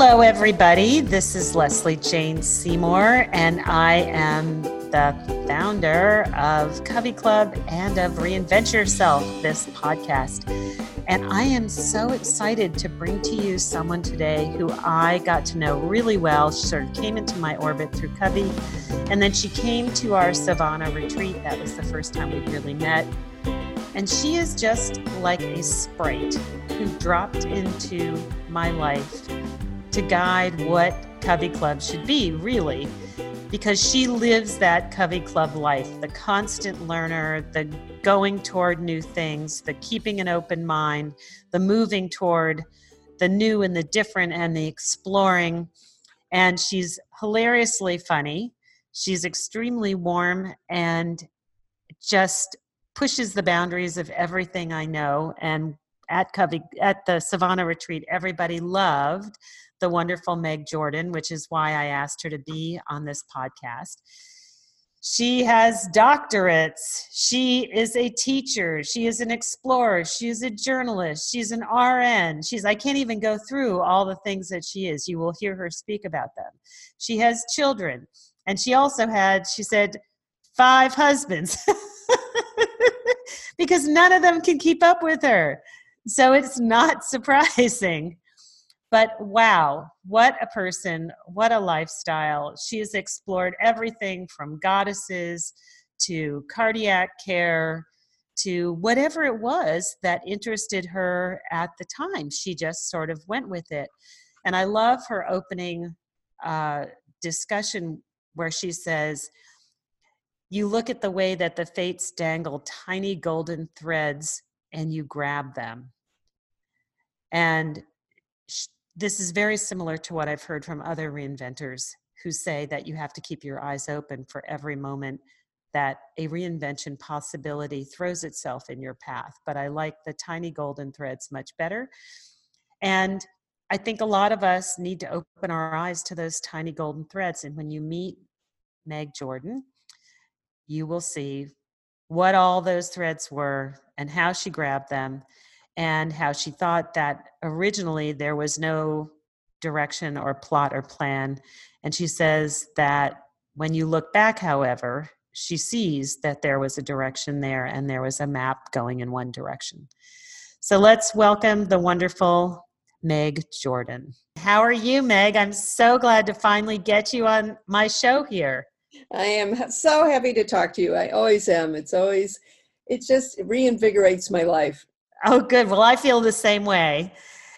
Hello, everybody. This is Leslie Jane Seymour, and I am the founder of Covey Club and of Reinvent Yourself, this podcast. And I am so excited to bring to you someone today who I got to know really well. She sort of came into my orbit through Covey, and then she came to our Savannah retreat. That was the first time we really met. And she is just like a sprite who dropped into my life to guide what Covey Club should be, really, because she lives that Covey Club life the constant learner, the going toward new things, the keeping an open mind, the moving toward the new and the different and the exploring. And she's hilariously funny. She's extremely warm and just pushes the boundaries of everything I know. And at Covey, at the Savannah retreat, everybody loved the wonderful Meg Jordan, which is why I asked her to be on this podcast. She has doctorates. She is a teacher. She is an explorer. She is a journalist. She's an RN. She's, I can't even go through all the things that she is. You will hear her speak about them. She has children. And she also had, she said, five husbands because none of them can keep up with her. So it's not surprising. But wow, what a person, what a lifestyle. She has explored everything from goddesses to cardiac care to whatever it was that interested her at the time. She just sort of went with it. And I love her opening uh, discussion where she says, You look at the way that the fates dangle tiny golden threads and you grab them. And this is very similar to what I've heard from other reinventors who say that you have to keep your eyes open for every moment that a reinvention possibility throws itself in your path. But I like the tiny golden threads much better. And I think a lot of us need to open our eyes to those tiny golden threads. And when you meet Meg Jordan, you will see what all those threads were and how she grabbed them and how she thought that originally there was no direction or plot or plan. And she says that when you look back, however, she sees that there was a direction there and there was a map going in one direction. So let's welcome the wonderful Meg Jordan. How are you, Meg? I'm so glad to finally get you on my show here. I am so happy to talk to you. I always am. It's always, it just reinvigorates my life. Oh, good. Well, I feel the same way.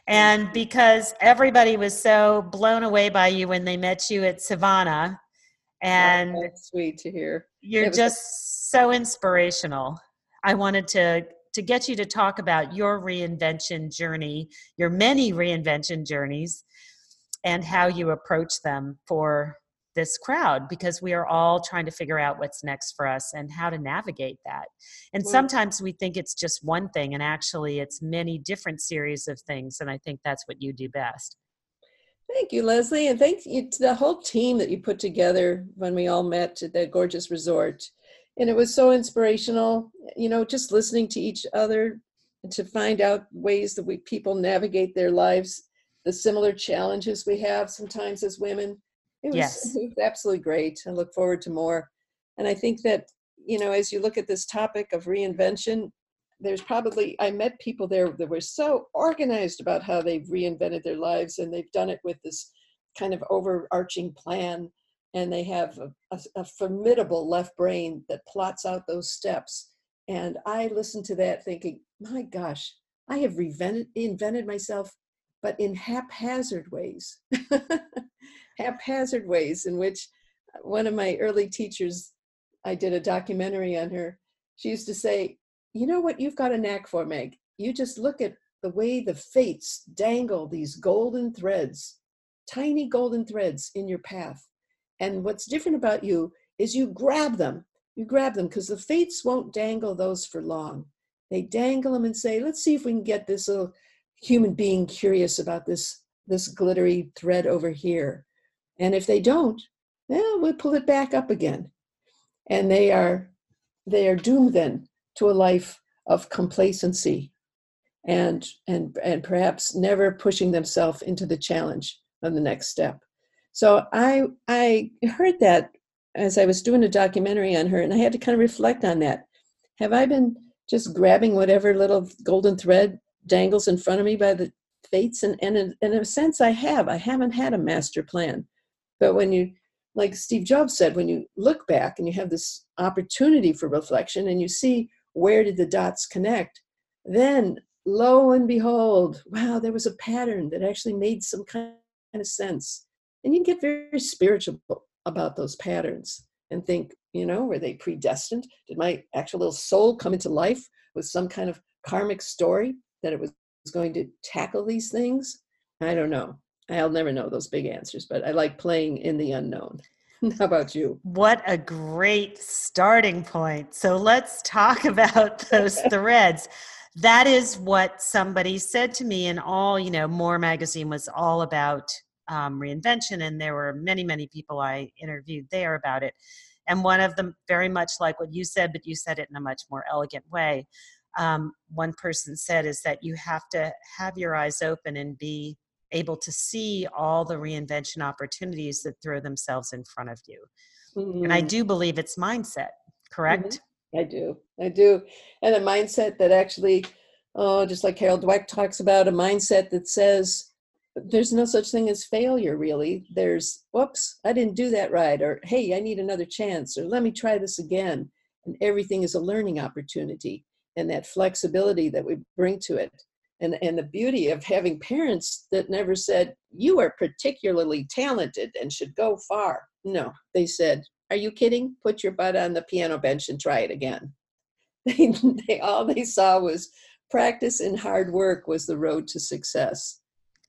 And because everybody was so blown away by you when they met you at Savannah, oh, and oh, sweet to hear. You're just so inspirational. I wanted to to get you to talk about your reinvention journey, your many reinvention journeys, and how you approach them for this crowd because we are all trying to figure out what's next for us and how to navigate that. And mm. sometimes we think it's just one thing, and actually, it's many different series of things. And I think that's what you do best. Thank you, Leslie, and thank you to the whole team that you put together when we all met at that gorgeous resort. And it was so inspirational, you know, just listening to each other and to find out ways that we people navigate their lives, the similar challenges we have sometimes as women it was, yes. it was absolutely great. I look forward to more. And I think that, you know, as you look at this topic of reinvention, there's probably, I met people there that were so organized about how they've reinvented their lives and they've done it with this kind of overarching plan. And they have a, a, a formidable left brain that plots out those steps. And I listened to that thinking, my gosh, I have reinvented, invented myself, but in haphazard ways. haphazard ways in which uh, one of my early teachers, I did a documentary on her. She used to say, You know what you've got a knack for, Meg? You just look at the way the fates dangle these golden threads, tiny golden threads in your path. And what's different about you is you grab them. You grab them because the fates won't dangle those for long. They dangle them and say, let's see if we can get this little human being curious about this, this glittery thread over here. And if they don't, well, we'll pull it back up again. And they are they are doomed then to a life of complacency and and and perhaps never pushing themselves into the challenge on the next step. So I I heard that as I was doing a documentary on her, and I had to kind of reflect on that. Have I been just grabbing whatever little golden thread dangles in front of me by the fates? And, and in, in a sense, I have. I haven't had a master plan. But when you, like Steve Jobs said, when you look back and you have this opportunity for reflection and you see where did the dots connect, then lo and behold, wow, there was a pattern that actually made some kind of sense. And you can get very spiritual about those patterns and think, you know, were they predestined? Did my actual little soul come into life with some kind of karmic story that it was going to tackle these things? I don't know. I'll never know those big answers, but I like playing in the unknown. How about you? What a great starting point. So let's talk about those threads. That is what somebody said to me, and all, you know, More Magazine was all about um, reinvention, and there were many, many people I interviewed there about it. And one of them, very much like what you said, but you said it in a much more elegant way. Um, one person said is that you have to have your eyes open and be able to see all the reinvention opportunities that throw themselves in front of you. Mm-hmm. And I mm-hmm. do believe it's mindset, correct? Mm-hmm. I do. I do. And a mindset that actually, oh, just like Carol Dweck talks about, a mindset that says, there's no such thing as failure really there's whoops i didn't do that right or hey i need another chance or let me try this again and everything is a learning opportunity and that flexibility that we bring to it and and the beauty of having parents that never said you are particularly talented and should go far no they said are you kidding put your butt on the piano bench and try it again they, they all they saw was practice and hard work was the road to success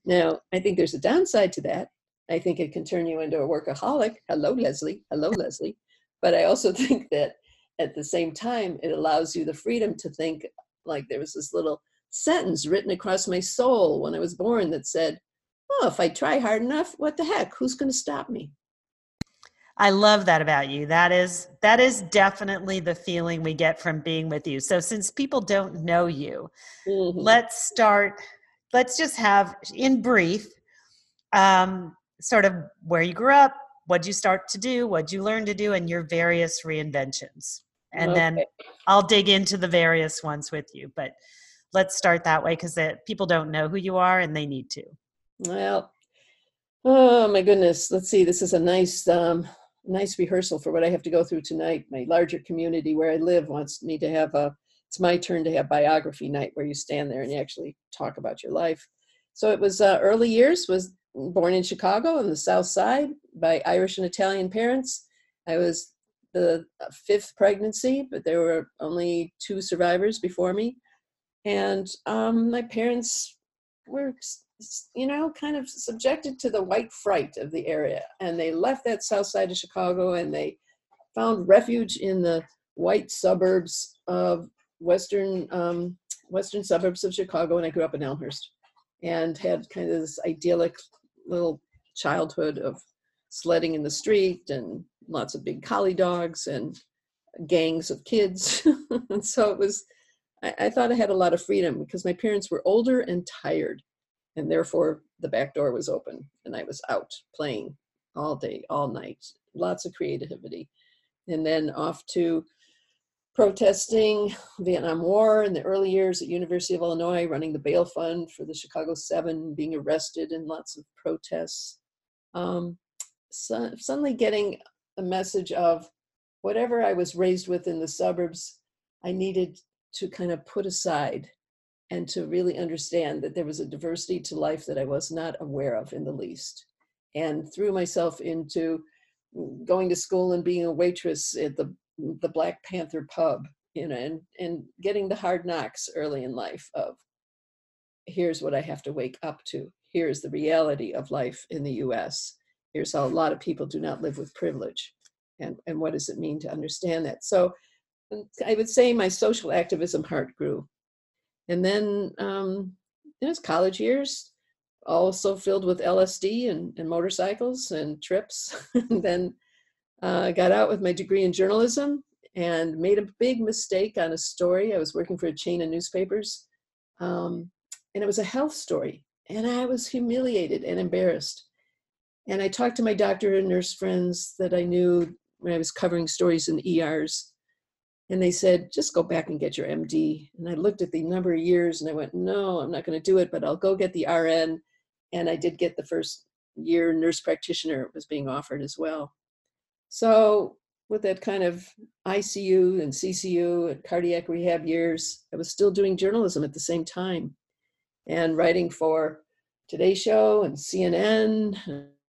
now, I think there's a downside to that. I think it can turn you into a workaholic. Hello, Leslie. Hello, Leslie. But I also think that at the same time, it allows you the freedom to think like there was this little sentence written across my soul when I was born that said, Oh, if I try hard enough, what the heck? Who's going to stop me? I love that about you. That is that is definitely the feeling we get from being with you. So since people don't know you, mm-hmm. let's start let's just have in brief um, sort of where you grew up what you start to do what you learn to do and your various reinventions and okay. then i'll dig into the various ones with you but let's start that way because people don't know who you are and they need to well oh my goodness let's see this is a nice um, nice rehearsal for what i have to go through tonight my larger community where i live wants me to have a it's my turn to have biography night where you stand there and you actually talk about your life. So it was uh, early years, was born in Chicago on the south side by Irish and Italian parents. I was the uh, fifth pregnancy, but there were only two survivors before me. And um, my parents were, you know, kind of subjected to the white fright of the area. And they left that south side of Chicago and they found refuge in the white suburbs of western um, western suburbs of Chicago, and I grew up in Elmhurst, and had kind of this idyllic little childhood of sledding in the street and lots of big collie dogs and gangs of kids. and so it was, I, I, thought I had a lot of freedom because my parents were older and tired. And therefore, the back door was open and I was out playing all day, all night. Lots of creativity. And then off to protesting Vietnam War in the early years at University of Illinois, running the bail fund for the Chicago Seven, being arrested in lots of protests. Um, so, suddenly getting a message of whatever I was raised with in the suburbs, I needed to kind of put aside and to really understand that there was a diversity to life that I was not aware of in the least. And threw myself into going to school and being a waitress at the the Black Panther pub, you know, and, and getting the hard knocks early in life of here's what I have to wake up to. Here's the reality of life in the US. Here's how a lot of people do not live with privilege. And, and what does it mean to understand that? So I would say my social activism heart grew. And then um, his college years, also filled with LSD and, and motorcycles and trips. and then uh, I got out with my degree in journalism and made a big mistake on a story. I was working for a chain of newspapers, um, and it was a health story. And I was humiliated and embarrassed. And I talked to my doctor and nurse friends that I knew when I was covering stories in ERs. And they said, just go back and get your MD. And I looked at the number of years and I went, no, I'm not going to do it, but I'll go get the RN. And I did get the first year nurse practitioner was being offered as well. So with that kind of ICU and CCU and cardiac rehab years, I was still doing journalism at the same time and writing for Today Show and CNN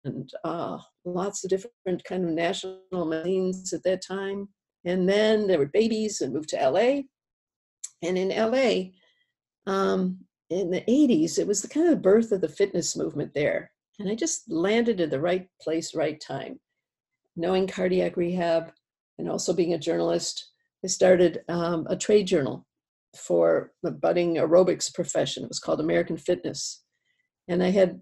and uh, lots of different kind of national magazines at that time. And then there were babies and moved to LA. And in LA, um, in the 80s, it was the kind of birth of the fitness movement there. And I just landed in the right place, right time. Knowing cardiac rehab and also being a journalist, I started um, a trade journal for the budding aerobics profession. It was called American Fitness. And I had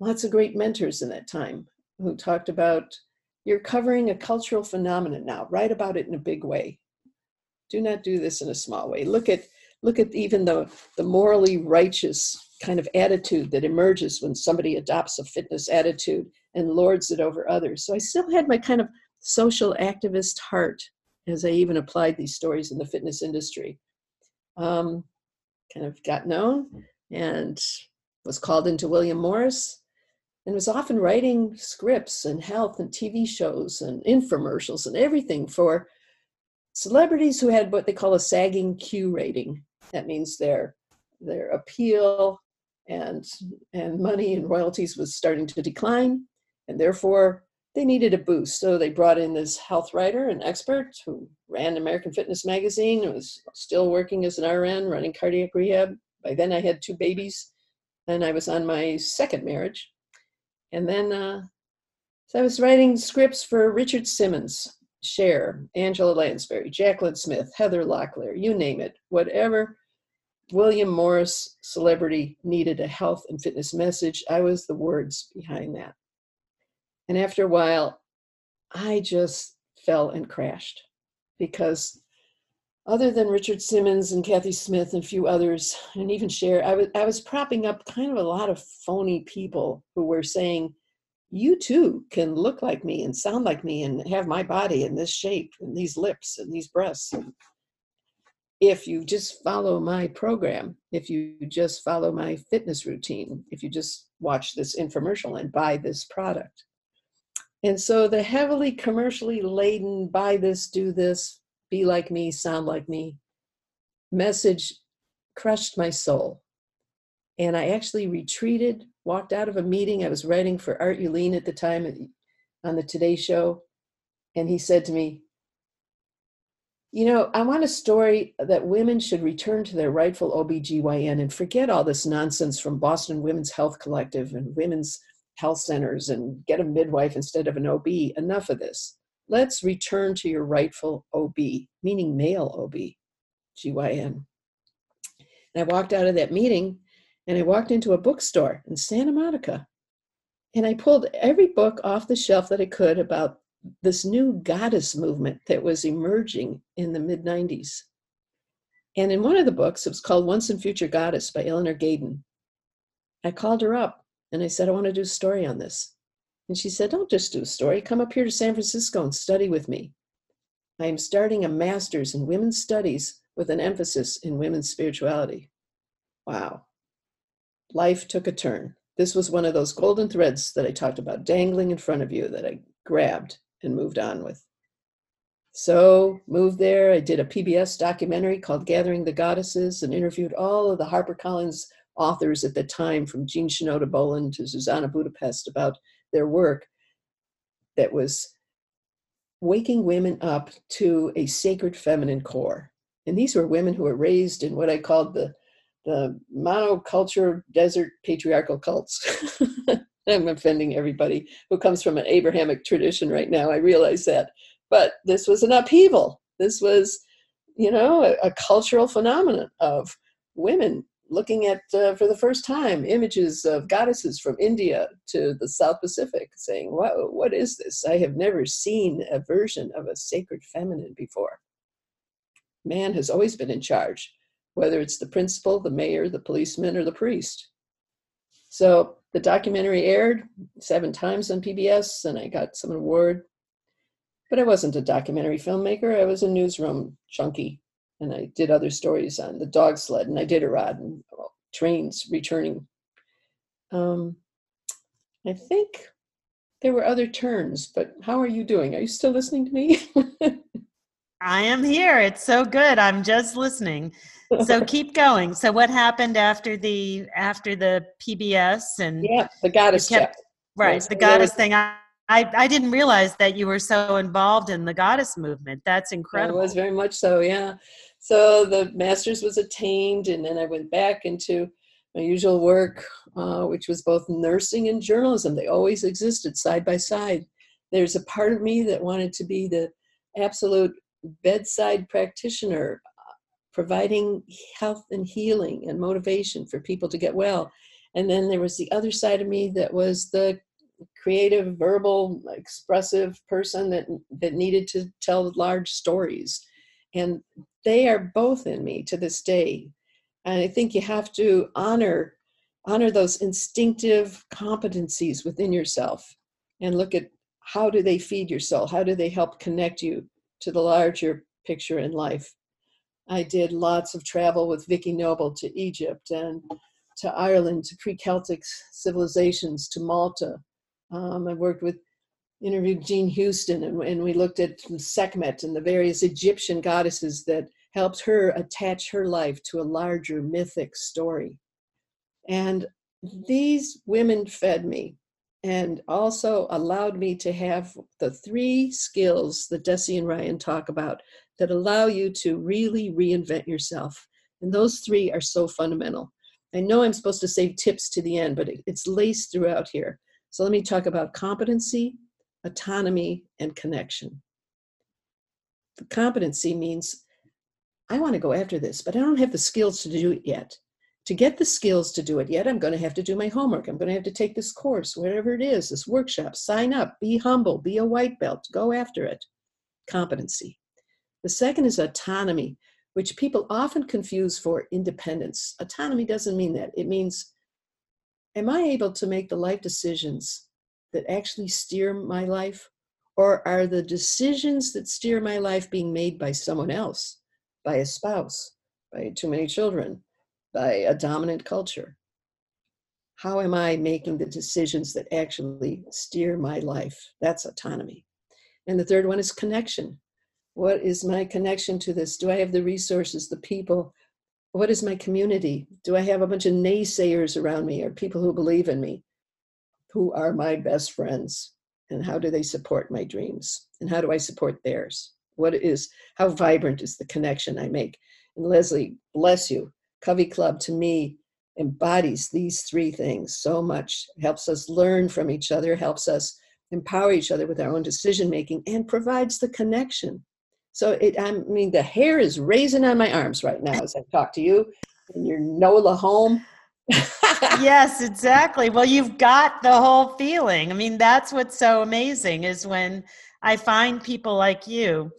lots of great mentors in that time who talked about you're covering a cultural phenomenon now, write about it in a big way. Do not do this in a small way. Look at look at even the, the morally righteous kind of attitude that emerges when somebody adopts a fitness attitude and lords it over others. So I still had my kind of social activist heart as I even applied these stories in the fitness industry. Um, kind of got known and was called into William Morris and was often writing scripts and health and TV shows and infomercials and everything for celebrities who had what they call a sagging Q rating. That means their their appeal and and money and royalties was starting to decline, and therefore they needed a boost. So they brought in this health writer and expert who ran American Fitness Magazine was still working as an RN, running cardiac rehab. By then I had two babies, and I was on my second marriage. And then uh, so I was writing scripts for Richard Simmons, Cher, Angela Lansbury, Jaclyn Smith, Heather Locklear, you name it, whatever William Morris celebrity needed a health and fitness message. I was the words behind that. And after a while, I just fell and crashed because other than Richard Simmons and Kathy Smith and a few others, and even Cher, I was, I was propping up kind of a lot of phony people who were saying, you too can look like me and sound like me and have my body in this shape and these lips and these breasts. If you just follow my program, if you just follow my fitness routine, if you just watch this infomercial and buy this product. And so the heavily commercially laden, buy this, do this, be like me, sound like me message crushed my soul. And I actually retreated, walked out of a meeting. I was writing for Art Ulene at the time uh, on the Today Show. And he said to me, You know, I want a story that women should return to their rightful OBGYN and forget all this nonsense from Boston Women's Health Collective and women's health centers and get a midwife instead of an OB. Enough of this. Let's return to your rightful OB, meaning male OB, GYN. And I walked out of that meeting and I walked into a bookstore in Santa Monica. And I pulled every book off the shelf that I could about this new goddess movement that was emerging in the mid 90s. And in one of the books, it was called Once and Future Goddess by Eleanor Gadon. I called her up and I said, I want to do a story on this. And she said, Don't just do a story. Come up here to San Francisco and study with me. I am starting a master's in women's studies with an emphasis in women's spirituality. Wow life took a turn. This was one of those golden threads that I talked about dangling in front of you that I grabbed and moved on with. So, moved there. I did a PBS documentary called Gathering the Goddesses and interviewed all of the HarperCollins authors at the time, from Jean Shinoda Bolen to Zsuzsanna Budapest, about their work that was waking women up to a sacred feminine core. And these were women who were raised in what I called the the monoculture desert patriarchal cults. I'm offending everybody who comes from an Abrahamic tradition right now. I realize that. But this was an upheaval. This was, you know, a, a cultural phenomenon of women looking at, uh, for the first time, images of goddesses from India to the South Pacific, saying, what, what is this? I have never seen a version of a sacred feminine before. Man has always been in charge whether it's the principal, the mayor, the policeman, or the priest. So the documentary aired seven times on PBS, and I got some award. But I wasn't a documentary filmmaker. I was a newsroom junkie, and I did other stories on the dog sled and Iditarod and trains returning. Um, I think there were other turns, but how are you doing? Are you still listening to me? I am here. It's so good. I'm just listening. So keep going. So what happened after the after the PBS and yeah, the goddess kept, check. Right, the goddess was, thing. I, I I didn't realize that you were so involved in the goddess movement. That's incredible. It was very much so. Yeah. So the master's was attained, and then I went back into my usual work, uh, which was both nursing and journalism. They always existed side by side. There's a part of me that wanted to be the absolute bedside practitioner, providing health and healing and motivation for people to get well. And then there was the other side of me that was the creative, verbal, expressive person that that needed to tell large stories. And they are both in me to this day. And I think you have to honor honor those instinctive competencies within yourself and look at how do they feed your soul? How do they help connect you to the larger picture in life? I did lots of travel with Vicki Noble to Egypt and to Ireland, to pre-Celtic civilizations, to Malta. Um, I worked with, interviewed Jean Houston, and, and we looked at Sekhmet and the various Egyptian goddesses that helped her attach her life to a larger mythic story. And these women fed me and also allowed me to have the three skills that Deci and Ryan talk about that allow you to really reinvent yourself. And those three are so fundamental. I know I'm supposed to save tips to the end, but it's laced throughout here. So let me talk about competency, autonomy, and connection. The competency means I want to go after this, but I don't have the skills to do it yet. To get the skills to do it yet, I'm going to have to do my homework. I'm going to have to take this course, whatever it is, this workshop, sign up, be humble, be a white belt, go after it. Competency. The second is autonomy, which people often confuse for independence. Autonomy doesn't mean that. It means, am I able to make the life decisions that actually steer my life? Or are the decisions that steer my life being made by someone else? by a spouse, by too many children, by a dominant culture? How am I making the decisions that actually steer my life? That's autonomy. And the third one is connection. What is my connection to this? Do I have the resources, the people? What is my community? Do I have a bunch of naysayers around me or people who believe in me? Who are my best friends? And how do they support my dreams? And how do I support theirs? What is, how vibrant is the connection I make? And Leslie, bless you. Covey Club to me embodies these three things so much, helps us learn from each other, helps us empower each other with our own decision making, and provides the connection. So it, I mean, the hair is raising on my arms right now as I talk to you in your NOLA home. Yes, exactly. Well, you've got the whole feeling. I mean, that's what's so amazing is when I find people like you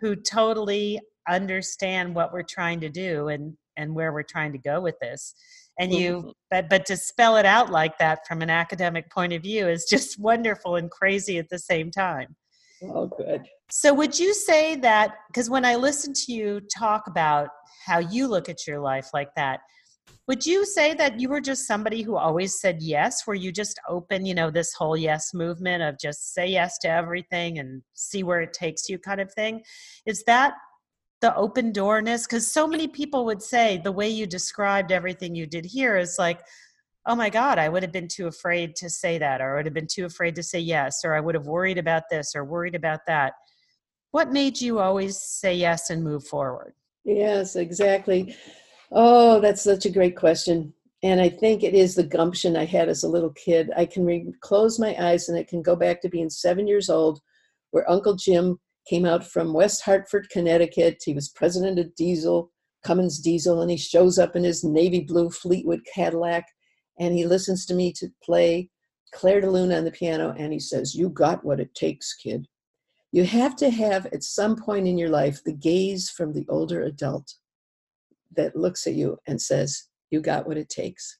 who totally understand what we're trying to do and and where we're trying to go with this and you mm-hmm. but but to spell it out like that from an academic point of view is just wonderful and crazy at the same time oh good so would you say that because when i listen to you talk about how you look at your life like that would you say that you were just somebody who always said yes? Were you just open, you know, this whole yes movement of just say yes to everything and see where it takes you kind of thing? Is that the open doorness? Because so many people would say the way you described everything you did here is like, oh my God, I would have been too afraid to say that, or I would have been too afraid to say yes, or I would have worried about this or worried about that. What made you always say yes and move forward? Yes, exactly. Oh, that's such a great question. And I think it is the gumption I had as a little kid. I can re- close my eyes and it can go back to being seven years old, where Uncle Jim came out from West Hartford, Connecticut. He was president of Diesel, Cummins Diesel, and he shows up in his navy blue Fleetwood Cadillac and he listens to me to play Clair de Lune on the piano and he says, You got what it takes, kid. You have to have at some point in your life the gaze from the older adult that looks at you and says, You got what it takes.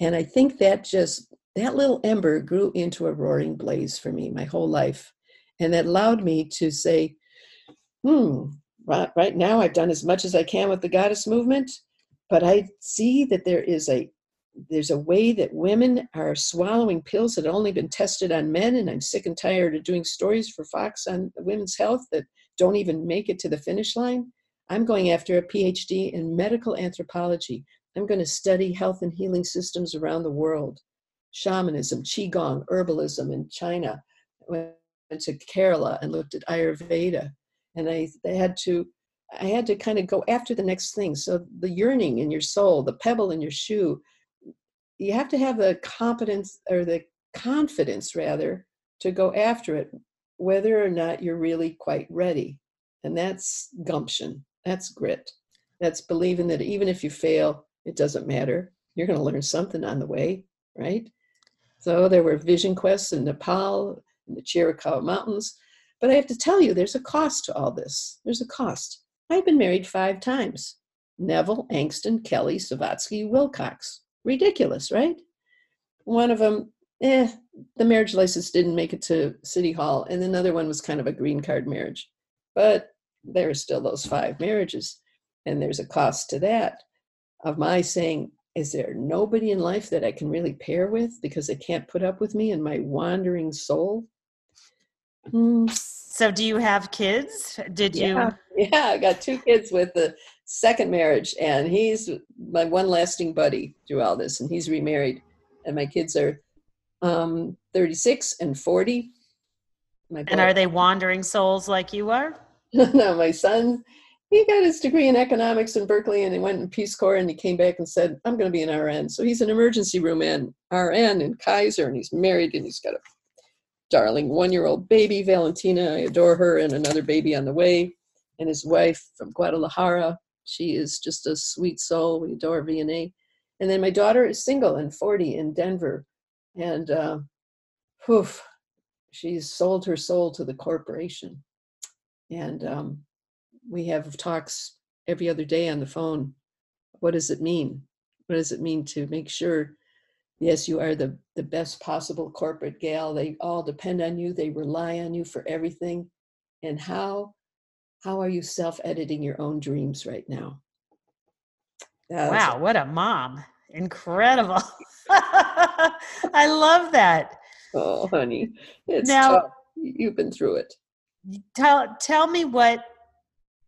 And I think that just that little ember grew into a roaring blaze for me my whole life. And that allowed me to say, hmm, right, right now I've done as much as I can with the goddess movement, but I see that there is a there's a way that women are swallowing pills that have only been tested on men, and I'm sick and tired of doing stories for Fox on women's health that don't even make it to the finish line. I'm going after a PhD in medical anthropology. I'm going to study health and healing systems around the world shamanism, qigong, herbalism in China. I went to Kerala and looked at Ayurveda, and I, I had to I had to kind of go after the next thing. So the yearning in your soul, the pebble in your shoe, you have to have the competence or the confidence rather to go after it, whether or not you're really quite ready. And that's gumption. That's grit. That's believing that even if you fail, it doesn't matter. You're going to learn something on the way, right? So there were vision quests in Nepal, in the Chiricahua Mountains. But I have to tell you, there's a cost to all this. There's a cost. I've been married five times. Neville, Angston, Kelly, Savatsky, Wilcox. Ridiculous, right? One of them, eh, the marriage license didn't make it to City Hall, and another one was kind of a green card marriage. But there are still those five marriages, and there's a cost to that of my saying, is there nobody in life that I can really pair with because they can't put up with me and my wandering soul? Mm. So, do you have kids? Did yeah. you? Yeah, I got two kids with the second marriage, and he's my one lasting buddy through all this, and he's remarried. And my kids are um, 36 and 40. My and are they wandering souls like you are? no, my son he got his degree in economics in Berkeley and he went in Peace Corps and he came back and said, I'm going to be an RN. So he's an emergency room and RN in Kaiser and he's married and he's got a darling one year old baby, Valentina. I adore her and another baby on the way. And his wife from Guadalajara. She is just a sweet soul. We adore VNA. And then my daughter is single and 40 in Denver. And uh, poof, she's sold her soul to the corporation. And um, we have talks every other day on the phone. What does it mean? What does it mean to make sure, yes, you are the, the best possible corporate gal. They all depend on you. They rely on you for everything. And how, how are you self-editing your own dreams right now? wow, what a mom. Incredible. I love that. Oh, honey. It's now, tough. You've been through it. Tell tell me what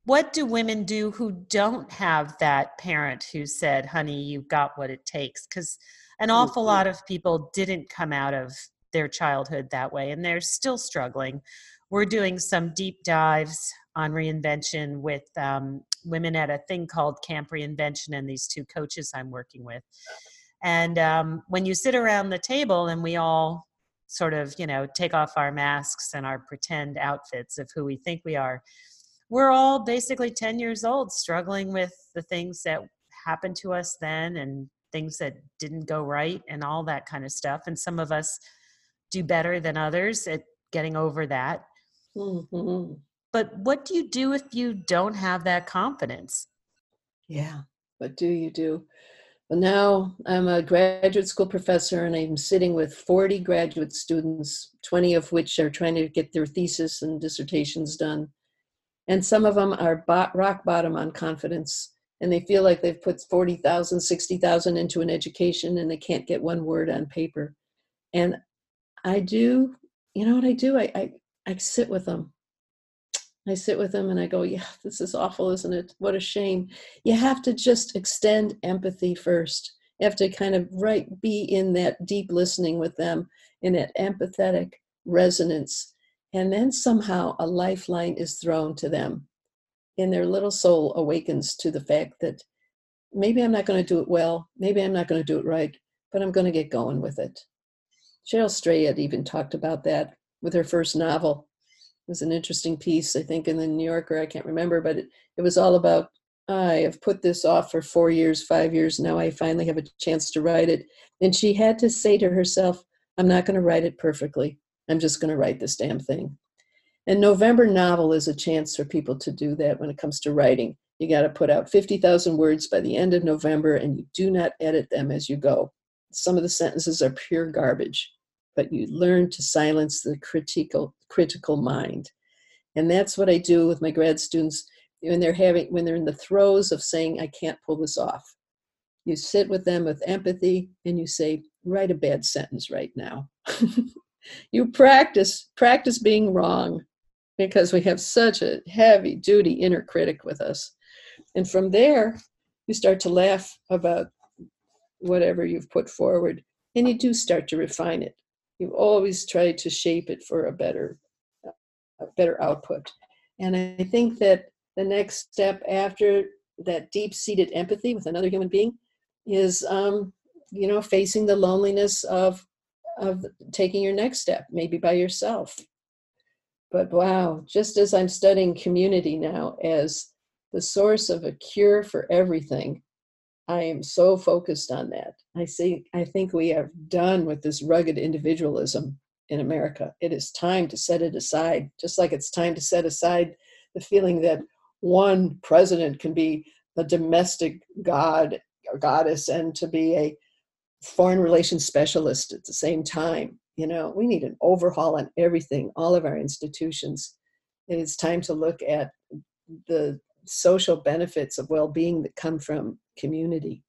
what do women do who don't have that parent who said honey you've got what it takes because an awful mm-hmm. lot of people didn't come out of their childhood that way and they're still struggling we're doing some deep dives on reinvention with um, women at a thing called camp reinvention and these two coaches i'm working with and um, when you sit around the table and we all sort of you know take off our masks and our pretend outfits of who we think we are. We're all basically 10 years old struggling with the things that happened to us then and things that didn't go right and all that kind of stuff and some of us do better than others at getting over that. Mm-hmm. but what do you do if you don't have that confidence? Yeah what do you do well now i'm a graduate school professor and i'm sitting with 40 graduate students 20 of which are trying to get their thesis and dissertations done. And some of them are rock bottom on confidence and they feel like they've put 40,000 60,000 into an education and they can't get one word on paper. And I do you know what I do? I I, I sit with them I sit with them and I go, yeah, this is awful, isn't it? What a shame. You have to just extend empathy first. You have to kind of right be in that deep listening with them in that empathetic resonance and then somehow a lifeline is thrown to them. And their little soul awakens to the fact that maybe I'm not going to do it well, maybe I'm not going to do it right, but I'm going to get going with it. Cheryl Strayed even talked about that with her first novel. It was an interesting piece, I think, in the New Yorker. I can't remember, but it, it was all about I have put this off for four years, five years. Now I finally have a chance to write it. And she had to say to herself, I'm not going to write it perfectly. I'm just going to write this damn thing. And November novel is a chance for people to do that when it comes to writing. You got to put out 50,000 words by the end of November and you do not edit them as you go. some of the sentences are pure garbage, but you learn to silence the critical critical mind. And that's what I do with my grad students when they're having when they're in the throes of saying I can't pull this off. You sit with them with empathy and you say, write a bad sentence right now. you practice practice being wrong because we have such a heavy duty inner critic with us. And from there, you start to laugh about whatever you've put forward and you do start to refine it. You always try to shape it for a better a better output. And I think that the next step after that deep-seated empathy with another human being is um, you know facing the loneliness of of taking your next step maybe by yourself but wow just as i'm studying community now as the source of a cure for everything i am so focused on that i see i think we have done with this rugged individualism in america it is time to set it aside just like it's time to set aside the feeling that one president can be a domestic god or goddess and to be a foreign relations specialist at the same time. You know, we need an overhaul on everything, all of our institutions. It is time to look at the social benefits of well-being that come from community.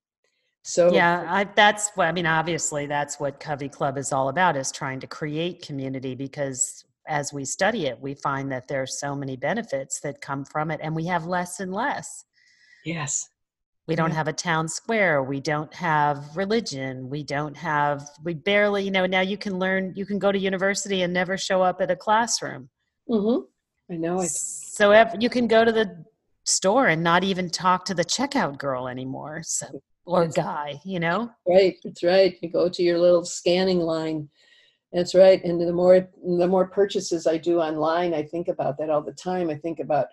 So yeah, I, that's what I mean. Obviously, that's what Covey Club is all about: is trying to create community. Because as we study it, we find that there are so many benefits that come from it, and we have less and less. Yes, we don't have a town square we don't have religion we don't have we barely you know now you can learn you can go to university and never show up at a classroom mm-hmm. i know it so if, you can go to the store and not even talk to the checkout girl anymore so or that's guy you know right that's right you go to your little scanning line that's right and the more the more purchases i do online i think about that all the time i think about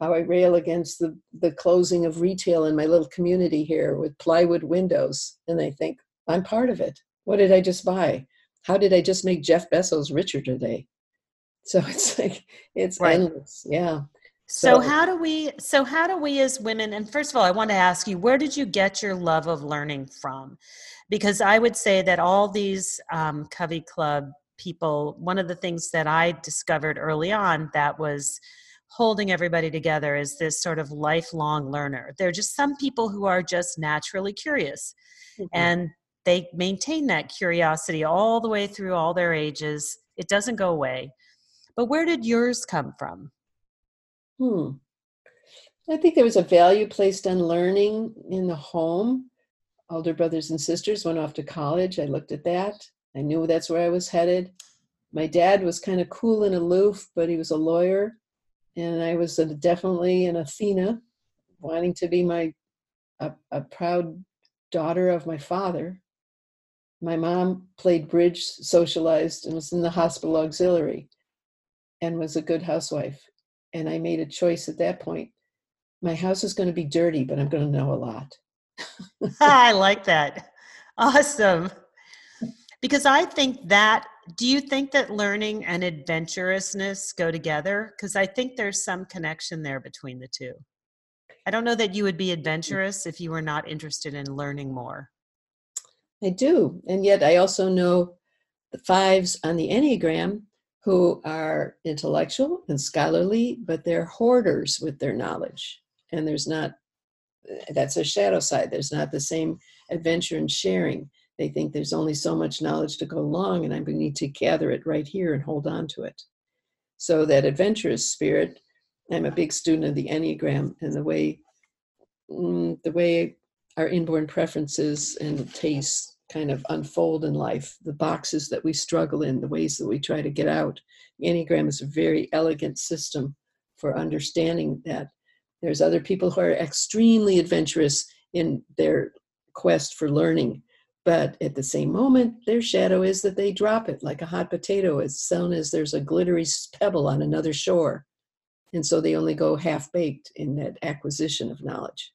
how I rail against the, the closing of retail in my little community here with plywood windows. And I think, I'm part of it. What did I just buy? How did I just make Jeff Bezos richer today? So it's like, it's right. endless. Yeah. So, so how do we, so how do we as women, and first of all, I want to ask you, where did you get your love of learning from? Because I would say that all these um, Covey Club people, one of the things that I discovered early on that was, holding everybody together is this sort of lifelong learner. There are just some people who are just naturally curious mm-hmm. and they maintain that curiosity all the way through all their ages. It doesn't go away. But where did yours come from? Hmm. I think there was a value placed on learning in the home. Older brothers and sisters went off to college. I looked at that. I knew that's where I was headed. My dad was kind of cool and aloof, but he was a lawyer and I was definitely an Athena, wanting to be my a, a proud daughter of my father. My mom played bridge, socialized, and was in the hospital auxiliary, and was a good housewife. And I made a choice at that point. My house is going to be dirty, but I'm going to know a lot. I like that. Awesome. Because I think that do you think that learning and adventurousness go together? Because I think there's some connection there between the two. I don't know that you would be mm. adventurous if you were not interested in learning more. I do. And yet I also know the fives on the Enneagram who are intellectual and scholarly, but they're hoarders with their knowledge. And there's not, that's a shadow side. There's not the same adventure and sharing. They think there's only so much knowledge to go along, and I need to gather it right here and hold on to it. So that adventurous spirit, I'm a big student of the Enneagram and the way mm, the way our inborn preferences and tastes kind of unfold in life, the boxes that we struggle in, the ways that we try to get out. Enneagram is a very elegant system for understanding that there's other people who are extremely adventurous in their quest for learning but at the same moment, their shadow is that they drop it like a hot potato as soon as there's a glittery pebble on another shore. And so they only go half baked in that acquisition of knowledge.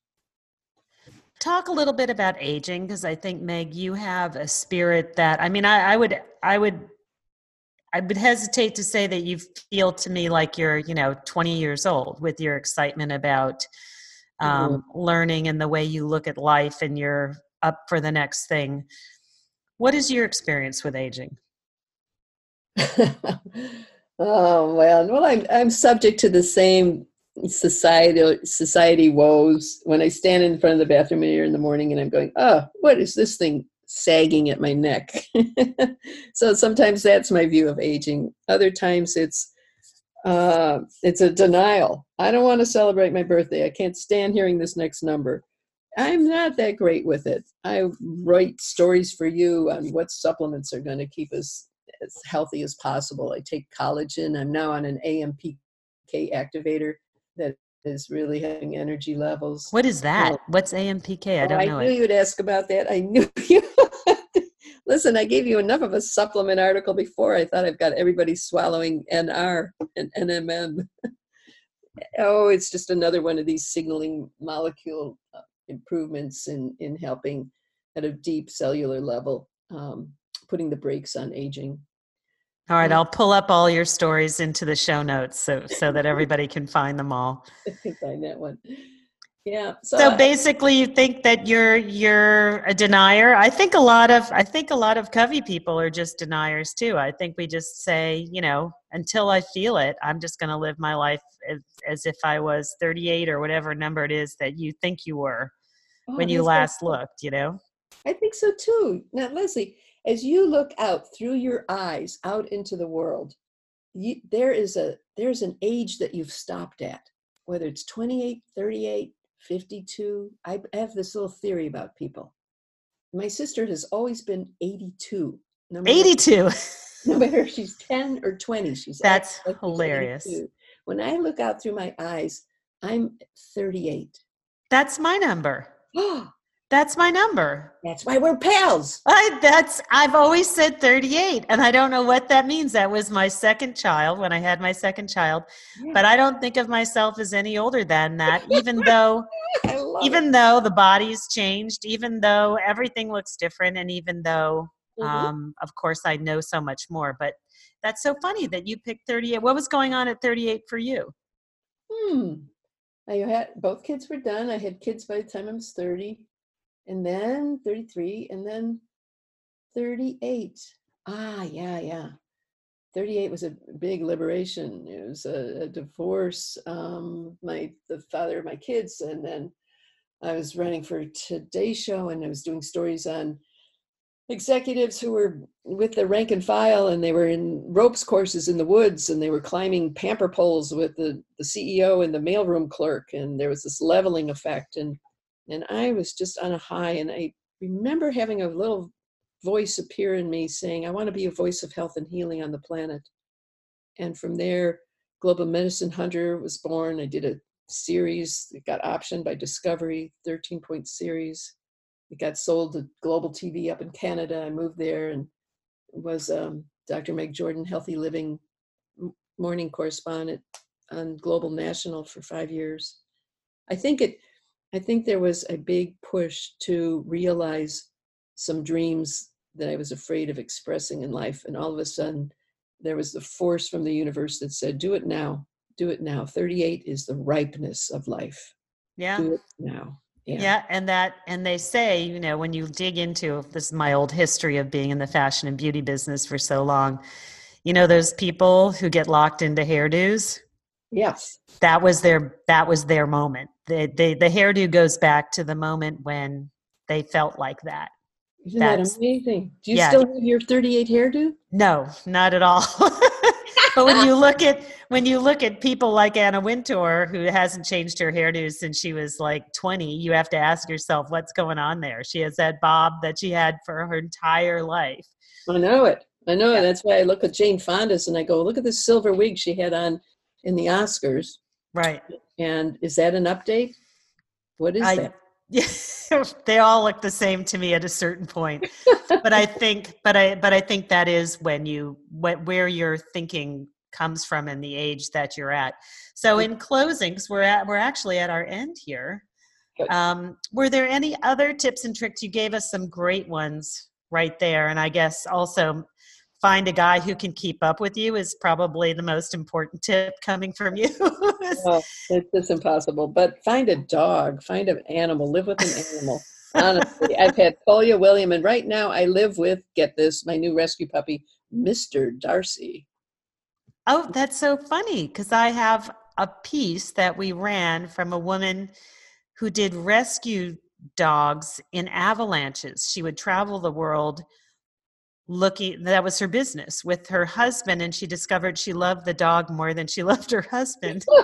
Talk a little bit about aging because I think Meg, you have a spirit that I mean, I, I would, I would, I would hesitate to say that you feel to me like you're, you know, 20 years old with your excitement about um, mm-hmm. learning and the way you look at life and you're up for the next thing. What is your experience with aging? oh well, well, I'm I'm subject to the same society society woes when I stand in front of the bathroom mirror in the morning and I'm going, oh, what is this thing sagging at my neck? so sometimes that's my view of aging. Other times it's uh, it's a denial. I don't want to celebrate my birthday. I can't stand hearing this next number. I'm not that great with it. I write stories for you on what supplements are going to keep us as healthy as possible. I take collagen. I'm now on an AMPK activator is really having energy levels. What is that? What's AMPK? I don't I know. I knew it. you'd ask about that. I knew you. Listen, I gave you enough of a supplement article before. I thought I've got everybody swallowing NR and NMN. oh, it's just another one of these signaling molecule uh, improvements in in helping at a deep cellular level, um, putting the brakes on aging. All right, I'll pull up all your stories into the show notes so so that everybody can find them all. Can find that one. Yeah. So, So I- basically, you think that you're you're a denier. I think a lot of I think a lot of Covey people are just deniers too. I think we just say, you know, until I feel it, I'm just going to live my life as, as if I was 38 or whatever number it is that you think you were oh, when you last looked. You know. I think so too. Now, Lesley, as you look out through your eyes out into the world, you, there is a there's an age that you've stopped at, whether it's 28, 38, 52. I have this little theory about people. My sister has always been 82. No 82. no matter if she's 10 or 20, she's That's like hilarious. 82. When I look out through my eyes, I'm 38. That's my number. Oh, That's my number. that's why we're pals. I that's I've always said 38 and I don't know what that means. That was my second child when I had my second child, but I don't think of myself as any older than that even though love it. even though the body's changed, even though everything looks different and even though Mhm. um of course I know so much more, but that's so funny that you picked 38. What was going on at 38 for you? Hmm. I had both kids were done. I had kids by the time I was 30, and then 33, and then 38. Ah, yeah, yeah. 38 was a big liberation. It was a, a divorce. Um, my the father of my kids, and then I was running for Today Show, and I was doing stories on executives who were with the rank and file and they were in ropes courses in the woods and they were climbing pamper poles with the, the ceo and the mailroom clerk and there was this leveling effect and and i was just on a high and i remember having a little voice appear in me saying i want to be a voice of health and healing on the planet and from there global medicine hunter was born i did a series that got optioned by discovery 13 point series it got sold to global TV up in Canada. I moved there and was um, Dr. Meg Jordan Healthy Living morning correspondent on Global National for five years. I think it. I think there was a big push to realize some dreams that I was afraid of expressing in life, and all of a sudden, there was the force from the universe that said, "Do it now. Do it now." Thirty-eight is the ripeness of life. Yeah. Do it now. Yeah. yeah. and that and they say, you know, when you dig into this is my old history of being in the fashion and beauty business for so long, you know, those people who get locked into hairdos, Yes. that was their that was their moment. The the, the hairdo goes back to the moment when they felt like that. Isn't That's- that amazing? Do you yeah. still have your 38 hairdo? No, not at all. but when you look at when you look at people like Anna Wintour, who hasn't changed her hairdo since she was like 20, you have to ask yourself what's going on there. She has that bob that she had for her entire life. I know it. I know Yeah. it. That's why I look at Jane Fonda's and I go, look at this silver wig she had on in the Oscars. Right. And is that an update? What is I- that? Yeah, they all look the same to me at a certain point. but I think, but I, but I think that is when you, wh- where your thinking comes from in the age that you're at. So in closing, because we're at, we're actually at our end here. Um, were there any other tips and tricks? You gave us some great ones right there, and I guess also find a guy who can keep up with you is probably the most important tip coming from you. Oh, it's just impossible. But find a dog, find an animal, live with an animal. Honestly, I've had Polya, William, and right now I live with, get this, my new rescue puppy, Mr. Darcy. Oh, that's so funny because I have a piece that we ran from a woman who did rescue dogs in avalanches. She would travel the world looking that was her business with her husband and she discovered she loved the dog more than she loved her husband.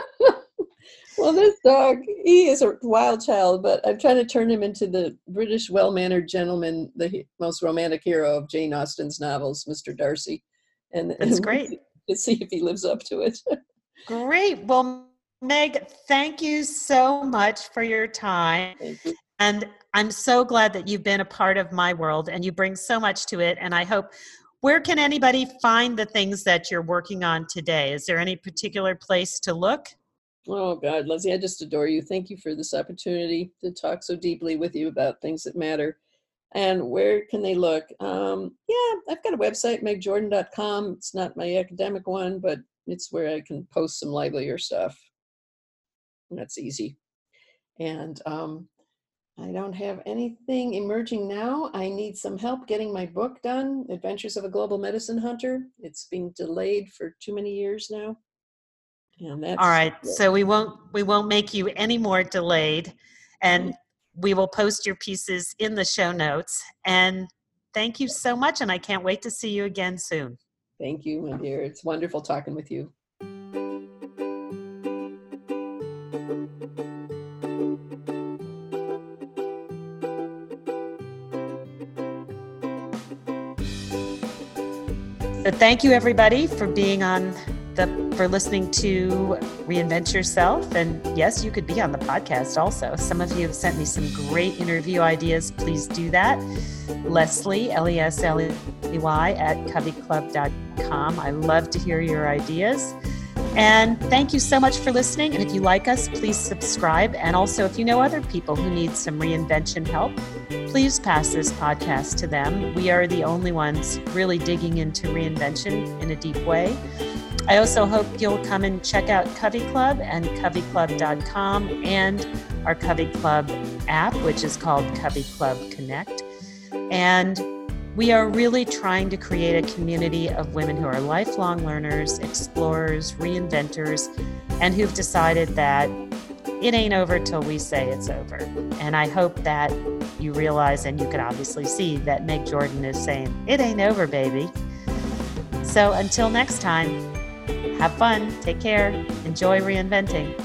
Well this dog he is a wild child but i'm trying to turn him into the british well-mannered gentleman the most romantic hero of jane austen's novels mr darcy. And that's great. to see if he lives up to it. Great. Well meg thank you so much for your time. You. And I'm so glad that you've been a part of my world and you bring so much to it. And I hope, where can anybody find the things that you're working on today? Is there any particular place to look? Oh, God, Lesley, I just adore you. Thank you for this opportunity to talk so deeply with you about things that matter. And where can they look? Um, yeah, I've got a website, megjordan.com. It's not my academic one, but it's where I can post some livelier stuff. That's easy. And um, I don't have anything emerging now. I need some help getting my book done, Adventures of a Global Medicine Hunter. It's being delayed for too many years now. And that's All right. So we won't we won't make you any more delayed and we will post your pieces in the show notes and thank you so much and I can't wait to see you again soon. Thank you, my dear. It's wonderful talking with you. So thank you everybody for being on the for listening to Reinvent Yourself. And yes, you could be on the podcast also. Some of you have sent me some great interview ideas. Please do that. Lesley, L E S L E Y, at coveyclub.com. I love to hear your ideas. And thank you so much for listening. And if you like us, please subscribe. And also, if you know other people who need some reinvention help, please pass this podcast to them. We are the only ones really digging into reinvention in a deep way. I also hope you'll come and check out Covey Club and coveyclub.com and our Covey Club app, which is called Covey Club Connect. And we are really trying to create a community of women who are lifelong learners, explorers, reinventors, and who've decided that it ain't over till we say it's over. And I hope that you realize, and you can obviously see that Meg Jordan is saying, it ain't over, baby. So until next time, have fun, take care, enjoy reinventing.